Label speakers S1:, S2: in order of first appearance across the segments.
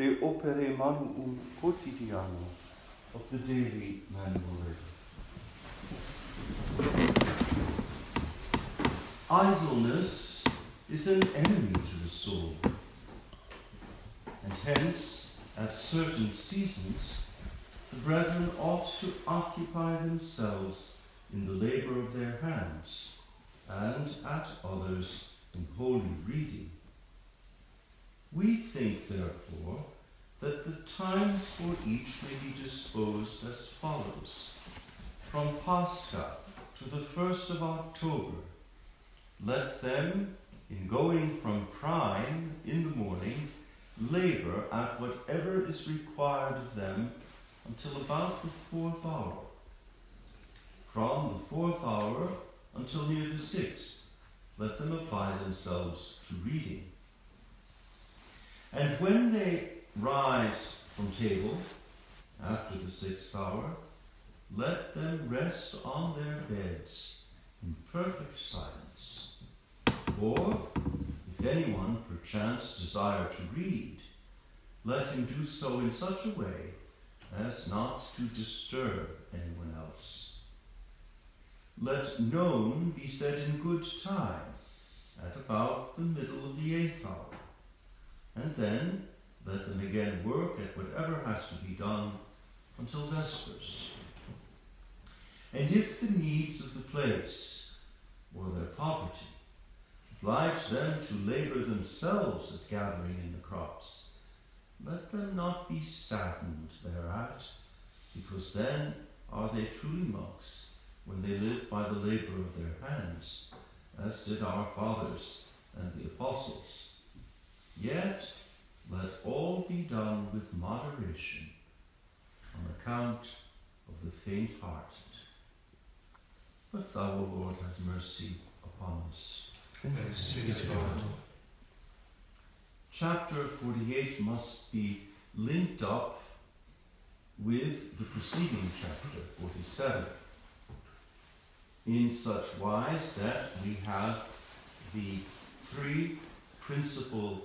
S1: de opere manuum quotidiano of the daily manual labor. Idleness is an enemy to the soul, and hence, at certain seasons, the brethren ought to occupy themselves in the labor of their hands, and at others in holy reading. We think, therefore, that the times for each may be disposed as follows. From Pascha to the 1st of October, let them, in going from prime in the morning, labor at whatever is required of them until about the fourth hour. From the fourth hour until near the sixth, let them apply themselves to reading. And when they rise from table after the sixth hour, let them rest on their beds in perfect silence. Or, if anyone perchance desire to read, let him do so in such a way as not to disturb anyone else. Let None be said in good time, at about the middle of the eighth hour, and then let them again work at whatever has to be done until vespers. And if the needs of the place or their poverty oblige them to labor themselves at gathering in the crops, let them not be saddened thereat, because then are they truly monks when they live by the labor of their hands, as did our fathers and the apostles. Yet let all be done with moderation on account of the faint hearted. But thou, O Lord, have mercy upon us.
S2: Thanks be to God.
S1: Chapter 48 must be linked up with the preceding chapter 47 in such wise that we have the three principal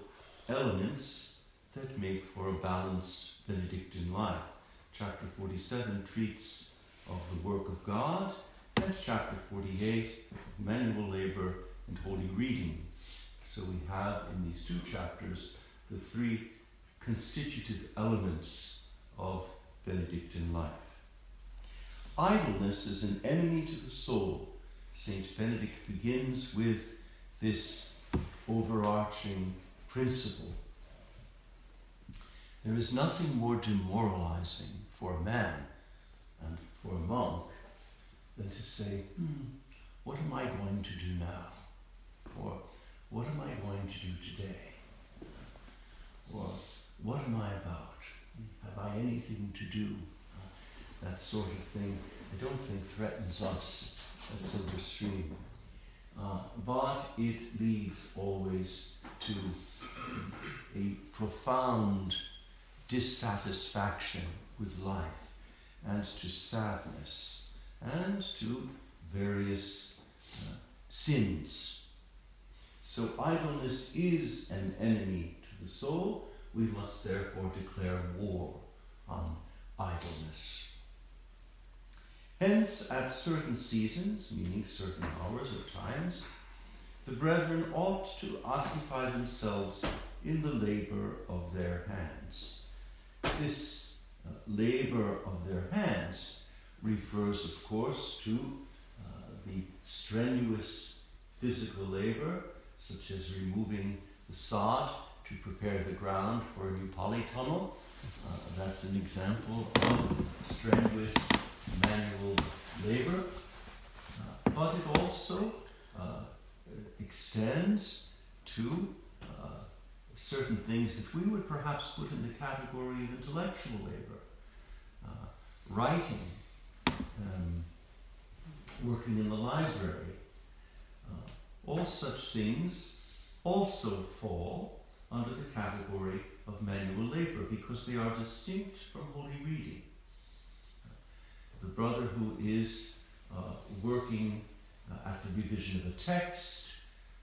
S1: elements that make for a balanced Benedictine life. Chapter 47 treats of the work of God, and chapter 48 of manual labor and holy reading. So we have in these two chapters the three constitutive elements of Benedictine life. Idleness is an enemy to the soul. Saint Benedict begins with this overarching principle. There is nothing more demoralizing for a man and for a monk than to say, hmm, what am I going to do now? Or what am I going to do today? Or what am I about? Have I anything to do? That sort of thing, I don't think threatens us as Silverstream. Uh, but it leads always to a profound dissatisfaction with life and to sadness and to various uh, sins. So, idleness is an enemy to the soul. We must therefore declare war on idleness. Hence, at certain seasons, meaning certain hours or times, the brethren ought to occupy themselves in the labor of their hands. This uh, labor of their hands refers, of course, to uh, the strenuous physical labor, such as removing the sod to prepare the ground for a new polytunnel. Uh, that's an example of strenuous manual labor. Uh, but it also extends to uh, certain things that we would perhaps put in the category of intellectual labor. Uh, writing, um, working in the library, uh, all such things also fall under the category of manual labor because they are distinct from holy reading. The brother who is uh, working uh, at the revision of a text,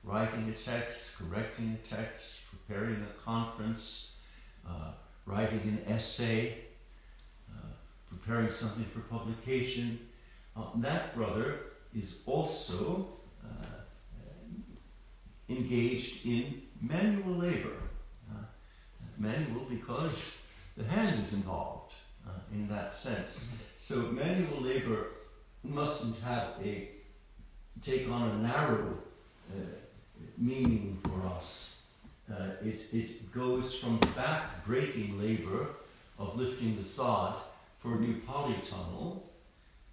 S1: writing a text, correcting a text, preparing a conference, uh, writing an essay, uh, preparing something for publication. Uh, that brother is also uh, engaged in manual labor. Uh, manual because the hand is involved uh, in that sense. So manual labor mustn't have a take on a narrow meaning for us. Uh, it, it goes from the back breaking labor of lifting the sod for a new polytunnel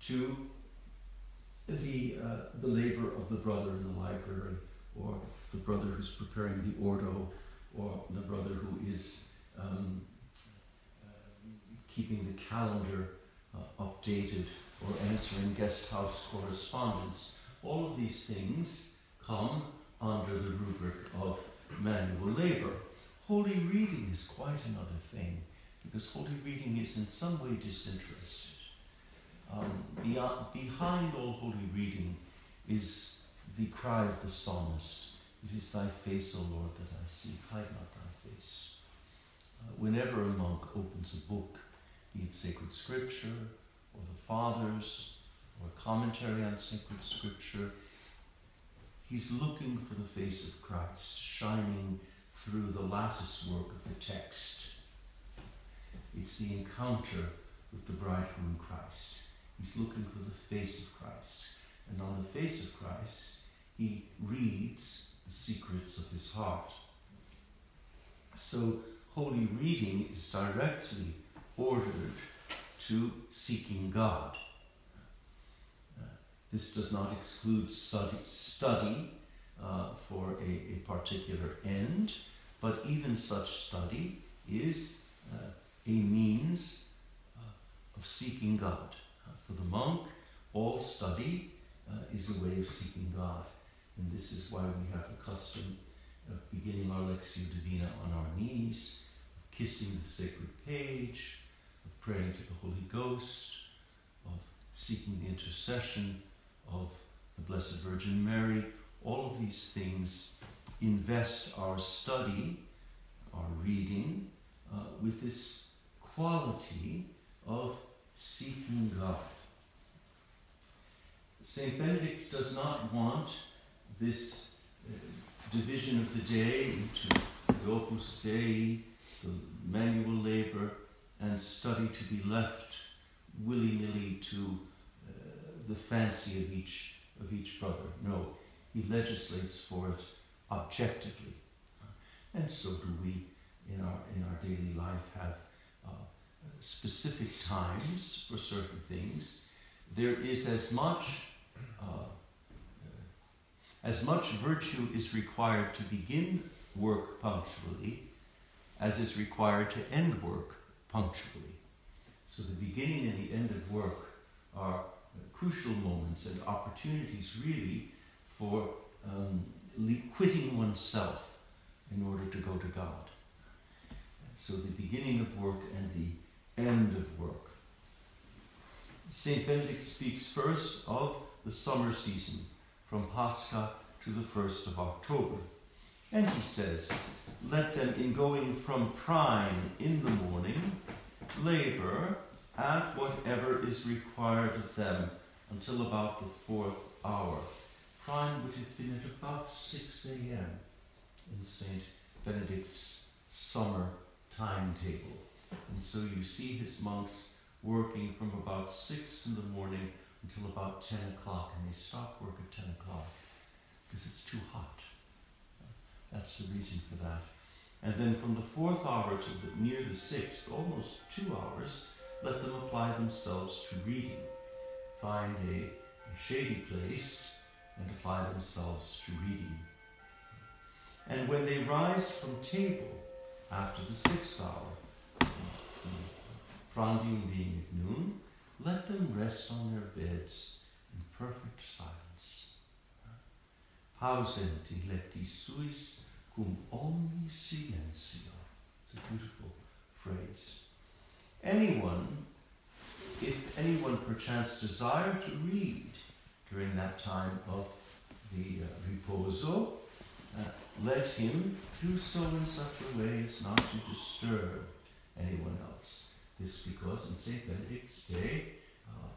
S1: to the, uh, the labor of the brother in the library or the brother who's preparing the ordo or the brother who is um, uh, keeping the calendar uh, updated or answering guest house correspondence. All of these things come under the rubric of manual labor. Holy reading is quite another thing because holy reading is in some way disinterested. Um, beyond, behind all holy reading is the cry of the psalmist It is thy face, O Lord, that I seek, hide not thy face. Uh, whenever a monk opens a book, be it sacred scripture or the fathers or commentary on sacred scripture, he's looking for the face of Christ shining through the lattice work of the text. It's the encounter with the bridegroom Christ. He's looking for the face of Christ. And on the face of Christ, he reads the secrets of his heart. So, holy reading is directly ordered to seeking God. This does not exclude study, uh, for a, a, particular end, but even such study is uh, a means uh, of seeking God. Uh, for the monk, all study uh, is a way of seeking God. And this is why we have the custom of beginning our Lectio Divina on our knees, of kissing the sacred page, of praying to the Holy Ghost, of seeking the intercession of the Blessed Virgin Mary. All of these things invest our study, our reading, uh, with this quality of seeking God. St. Benedict does not want this uh, division of the day into the Opus Dei, the manual labor, and study to be left willy nilly to the fancy of each of each brother. No, he legislates for it objectively, and so do we in our in our daily life have uh, specific times for certain things. There is as much uh, as much virtue is required to begin work punctually as is required to end work punctually. So the beginning and the end of work are crucial moments and opportunities really for um, quitting oneself in order to go to God. So the beginning of work and the end of work. St. Benedict speaks first of the summer season from Pascha to the 1st of October. And he says, Let them, in going from prime in the morning, labor at whatever is required of them until about the fourth hour. Prime would have been at about 6 a.m. in St. Benedict's summer timetable. And so you see his monks working from about 6 in the morning until about 10 o'clock, and they stop work at 10 o'clock because it's too hot. That's the reason for that. And then from the fourth hour to the, near the sixth, almost two hours, let them apply themselves to reading. Find a, a shady place and apply themselves to reading. And when they rise from table after the sixth hour, prandium being at noon, let them rest on their beds in perfect silence. Pausenti lectis suis cum omni silentio. It's a beautiful phrase. Anyone, if anyone perchance desire to read during that time of the uh, riposo, uh, let him do so in such a way as not to disturb anyone else. This because in St. Benedict's day, uh,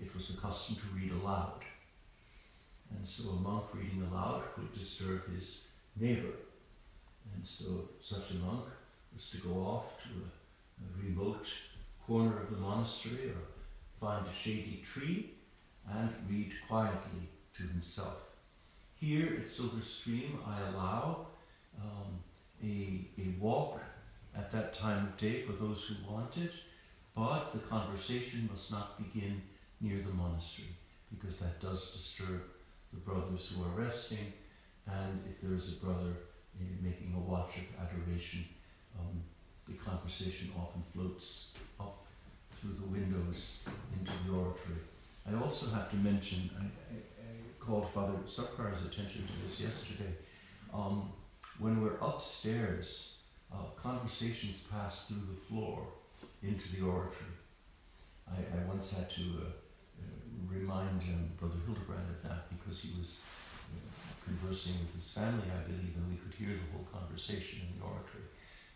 S1: it was the custom to read aloud. And so a monk reading aloud could disturb his neighbor. And so such a monk was to go off to a, a remote corner of the monastery or find a shady tree and read quietly to himself. Here at Silverstream, I allow um, a, a walk at that time of day for those who want it, but the conversation must not begin near the monastery because that does disturb the brothers who are resting, and if there is a brother uh, making a watch of adoration, um, the conversation often floats up through the windows into the oratory. I also have to mention, I, I, I called Father Sukhar's attention to this yesterday. Um, when we're upstairs, uh, conversations pass through the floor into the oratory. I, I once had to uh, uh, remind um, Brother Hildebrand of that because he was uh, conversing with his family, I believe, and we could hear the whole conversation in the oratory.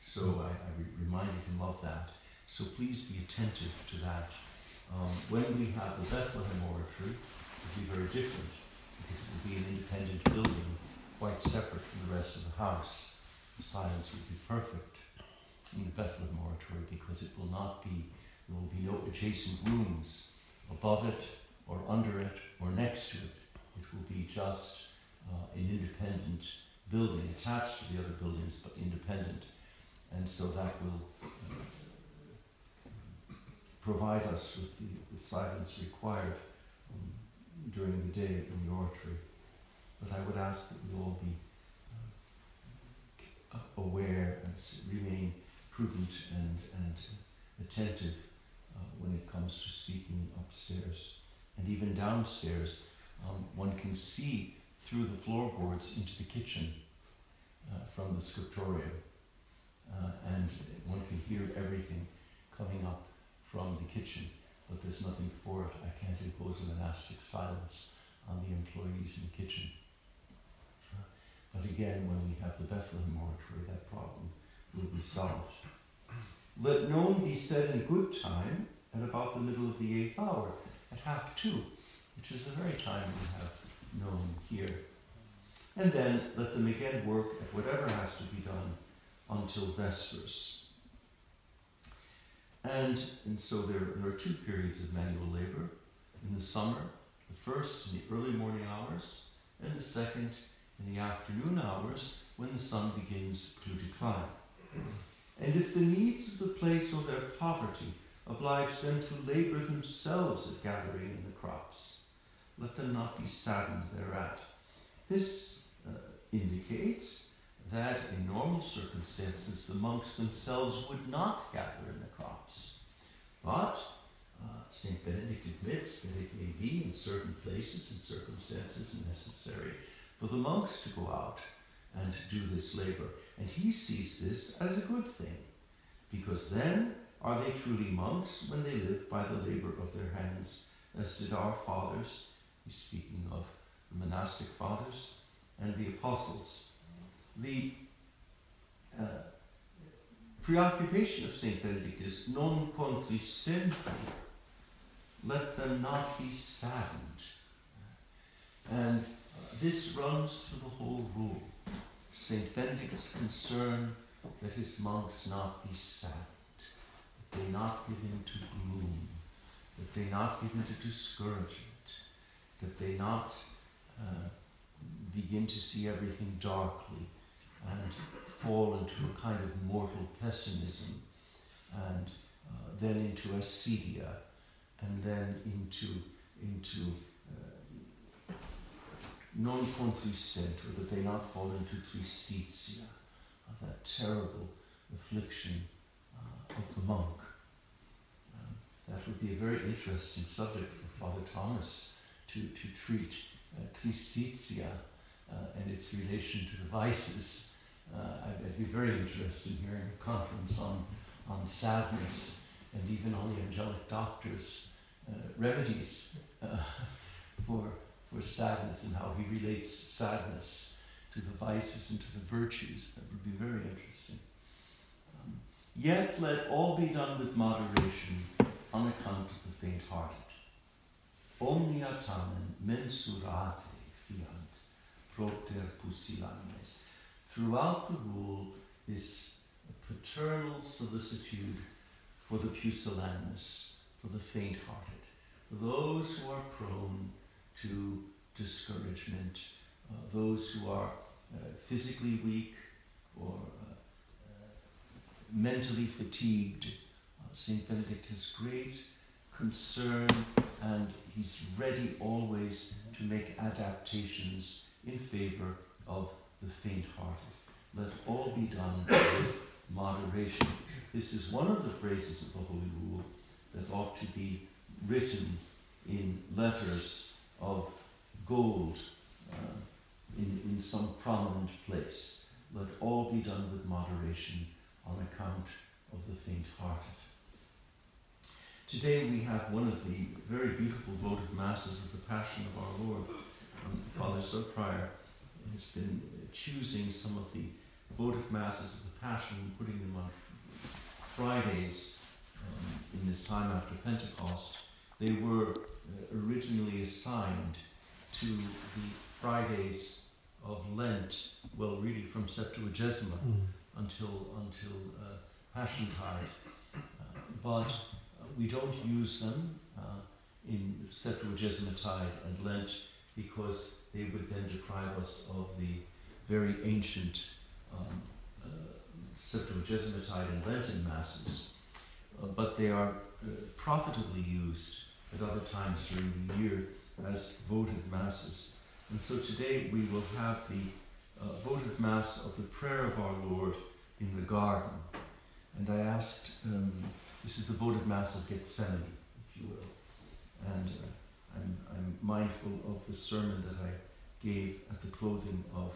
S1: So I, I reminded him of that. So please be attentive to that. Um, when we have the Bethlehem Oratory, it will be very different because it will be an independent building, quite separate from the rest of the house. The silence will be perfect in the Bethlehem Oratory because it will not be, there will be no adjacent rooms above it or under it or next to it. It will be just uh, an independent building attached to the other buildings but independent. And so that will provide us with the, the silence required um, during the day in the oratory. But I would ask that we all be uh, aware and remain prudent and, and attentive uh, when it comes to speaking upstairs. And even downstairs, um, one can see through the floorboards into the kitchen uh, from the scriptorium. Uh, and one can hear everything coming up from the kitchen, but there's nothing for it. I can't impose a monastic silence on the employees in the kitchen. Uh, but again, when we have the Bethlehem oratory, that problem will be solved. Let none be said in good time at about the middle of the eighth hour, at half two, which is the very time we have None here. And then let them again work at whatever has to be done until Vespers. And, and so there, there are two periods of manual labor in the summer the first in the early morning hours, and the second in the afternoon hours when the sun begins to decline. And if the needs of the place or their poverty oblige them to labor themselves at gathering in the crops, let them not be saddened thereat. This uh, indicates that in normal circumstances the monks themselves would not gather in the crops. But uh, St. Benedict admits that it may be in certain places and circumstances necessary for the monks to go out and do this labor. And he sees this as a good thing, because then are they truly monks when they live by the labor of their hands, as did our fathers, he's speaking of the monastic fathers and the apostles. The uh, preoccupation of St. Benedict is non contristentur, let them not be saddened. And this runs through the whole rule. St. Benedict's concern that his monks not be saddened, that they not give in to gloom, that they not give in to discouragement, that they not uh, begin to see everything darkly and fall into a kind of mortal pessimism and uh, then into acedia and then into into uh, non contristent, or that they not fall into tristitia, of that terrible affliction uh, of the monk. Um, that would be a very interesting subject for Father Thomas to, to treat uh, tristitia uh, and its relation to the vices. Uh, I'd, be very interested in hearing a conference on, on sadness and even on the angelic doctor's uh, remedies uh, for, for sadness and how he relates sadness to the vices and to the virtues. That would be very interesting. Um, Yet let all be done with moderation on account of the faint hearted. Omnia tamen mensurate fiant propter pusillanimos. Throughout the rule is paternal solicitude for the pusillanimous, for the faint hearted, for those who are prone to discouragement, uh, those who are uh, physically weak or uh, uh mentally fatigued. Uh, Saint Benedict has great concern and he's ready always to make adaptations in favor of the faint hearted. Let all be done with moderation. This is one of the phrases of the Holy Rule that ought to be written in letters of gold uh, in, in some prominent place. Let all be done with moderation on account of the faint hearted. Today we have one of the very beautiful votive masses of the Passion of our Lord. Um, Father Subprior has been choosing some of the votive masses of the Passion and putting them on Fridays um, in this time after Pentecost. They were uh, originally assigned to the Fridays of Lent, well, really from Septuagesima mm. until until uh, Passiontide, uh, but uh, we don't use them uh, in Septuagesima-tide and Lent because they would then deprive us of the very ancient um, uh, and Lenten masses. Uh, but they are profitably used at other times during the year as votive masses. And so today we will have the uh, votive mass of the prayer of our Lord in the garden. And I asked, um, this is the votive mass of Gethsemane, if you will. And uh, I'm mindful of the sermon that I gave at the clothing of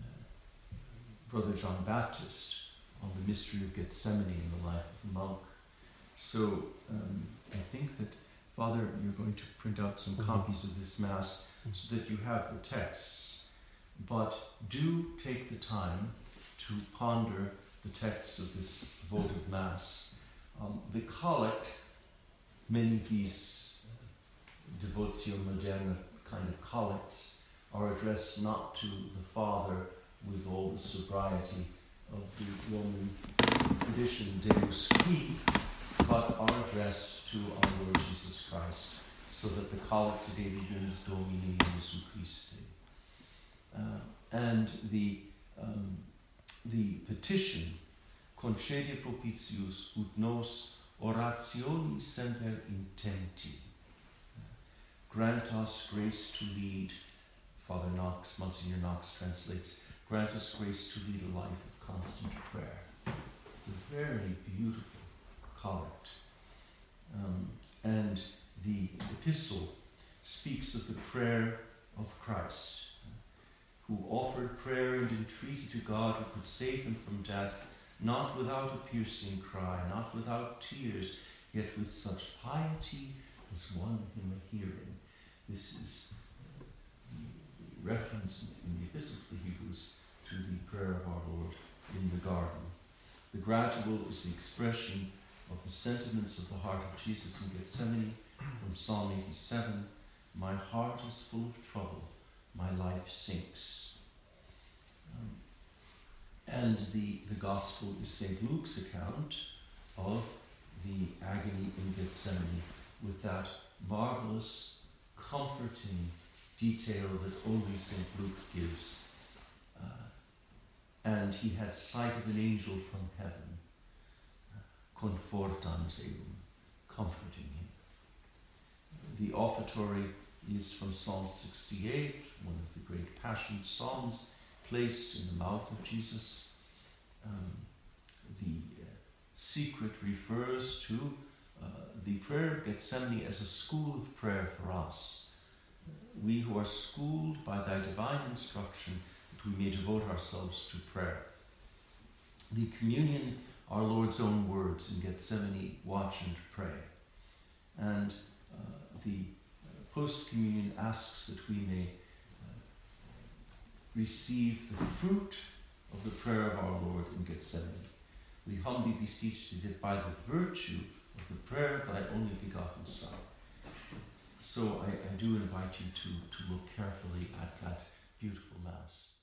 S1: uh, Brother John Baptist on the mystery of Gethsemane in the life of the monk. So um, I think that Father, you're going to print out some mm-hmm. copies of this Mass so that you have the texts. But do take the time to ponder the texts of this votive Mass. Um, the collect, many of these devotio moderna kind of collects, are addressed not to the Father with all the sobriety of the Roman tradition, Deus qui, but are addressed to our Lord Jesus Christ, so that the collect today begins Domine Jesu Christe. Uh, and the, um, the petition, concede propitius ut nos orationi semper intenti. Grant us grace to lead, Father Knox, Monsignor Knox translates, grant us grace to lead a life of constant prayer. It's a very beautiful collect. Um, and the epistle speaks of the prayer of Christ, who offered prayer and entreaty to God who could save him from death, not without a piercing cry, not without tears, yet with such piety as won him a hearing. This is the reference in the Epistle to the Hebrews to the prayer of our Lord in the garden. The gradual is the expression of the sentiments of the heart of Jesus in Gethsemane from Psalm 87 My heart is full of trouble, my life sinks. Um, and the, the Gospel is St. Luke's account of the agony in Gethsemane with that marvelous, comforting detail that only St. Luke gives. Uh, and he had sight of an angel from heaven confortans eum, comforting him. The offertory is from Psalm 68, one of the great Passion Psalms, placed in the mouth of Jesus. Um, the uh, secret refers to uh, the prayer of Gethsemane as a school of prayer for us. We who are schooled by thy divine instruction, that we may devote ourselves to prayer. The communion our Lord's own words in Gethsemane watch and pray. And uh, the uh, post communion asks that we may uh, receive the fruit of the prayer of our Lord in Gethsemane. we humbly beseech thee that by the virtue of the prayer of thy only begotten Son. So I, I do invite you to, to look carefully at that beautiful Mass.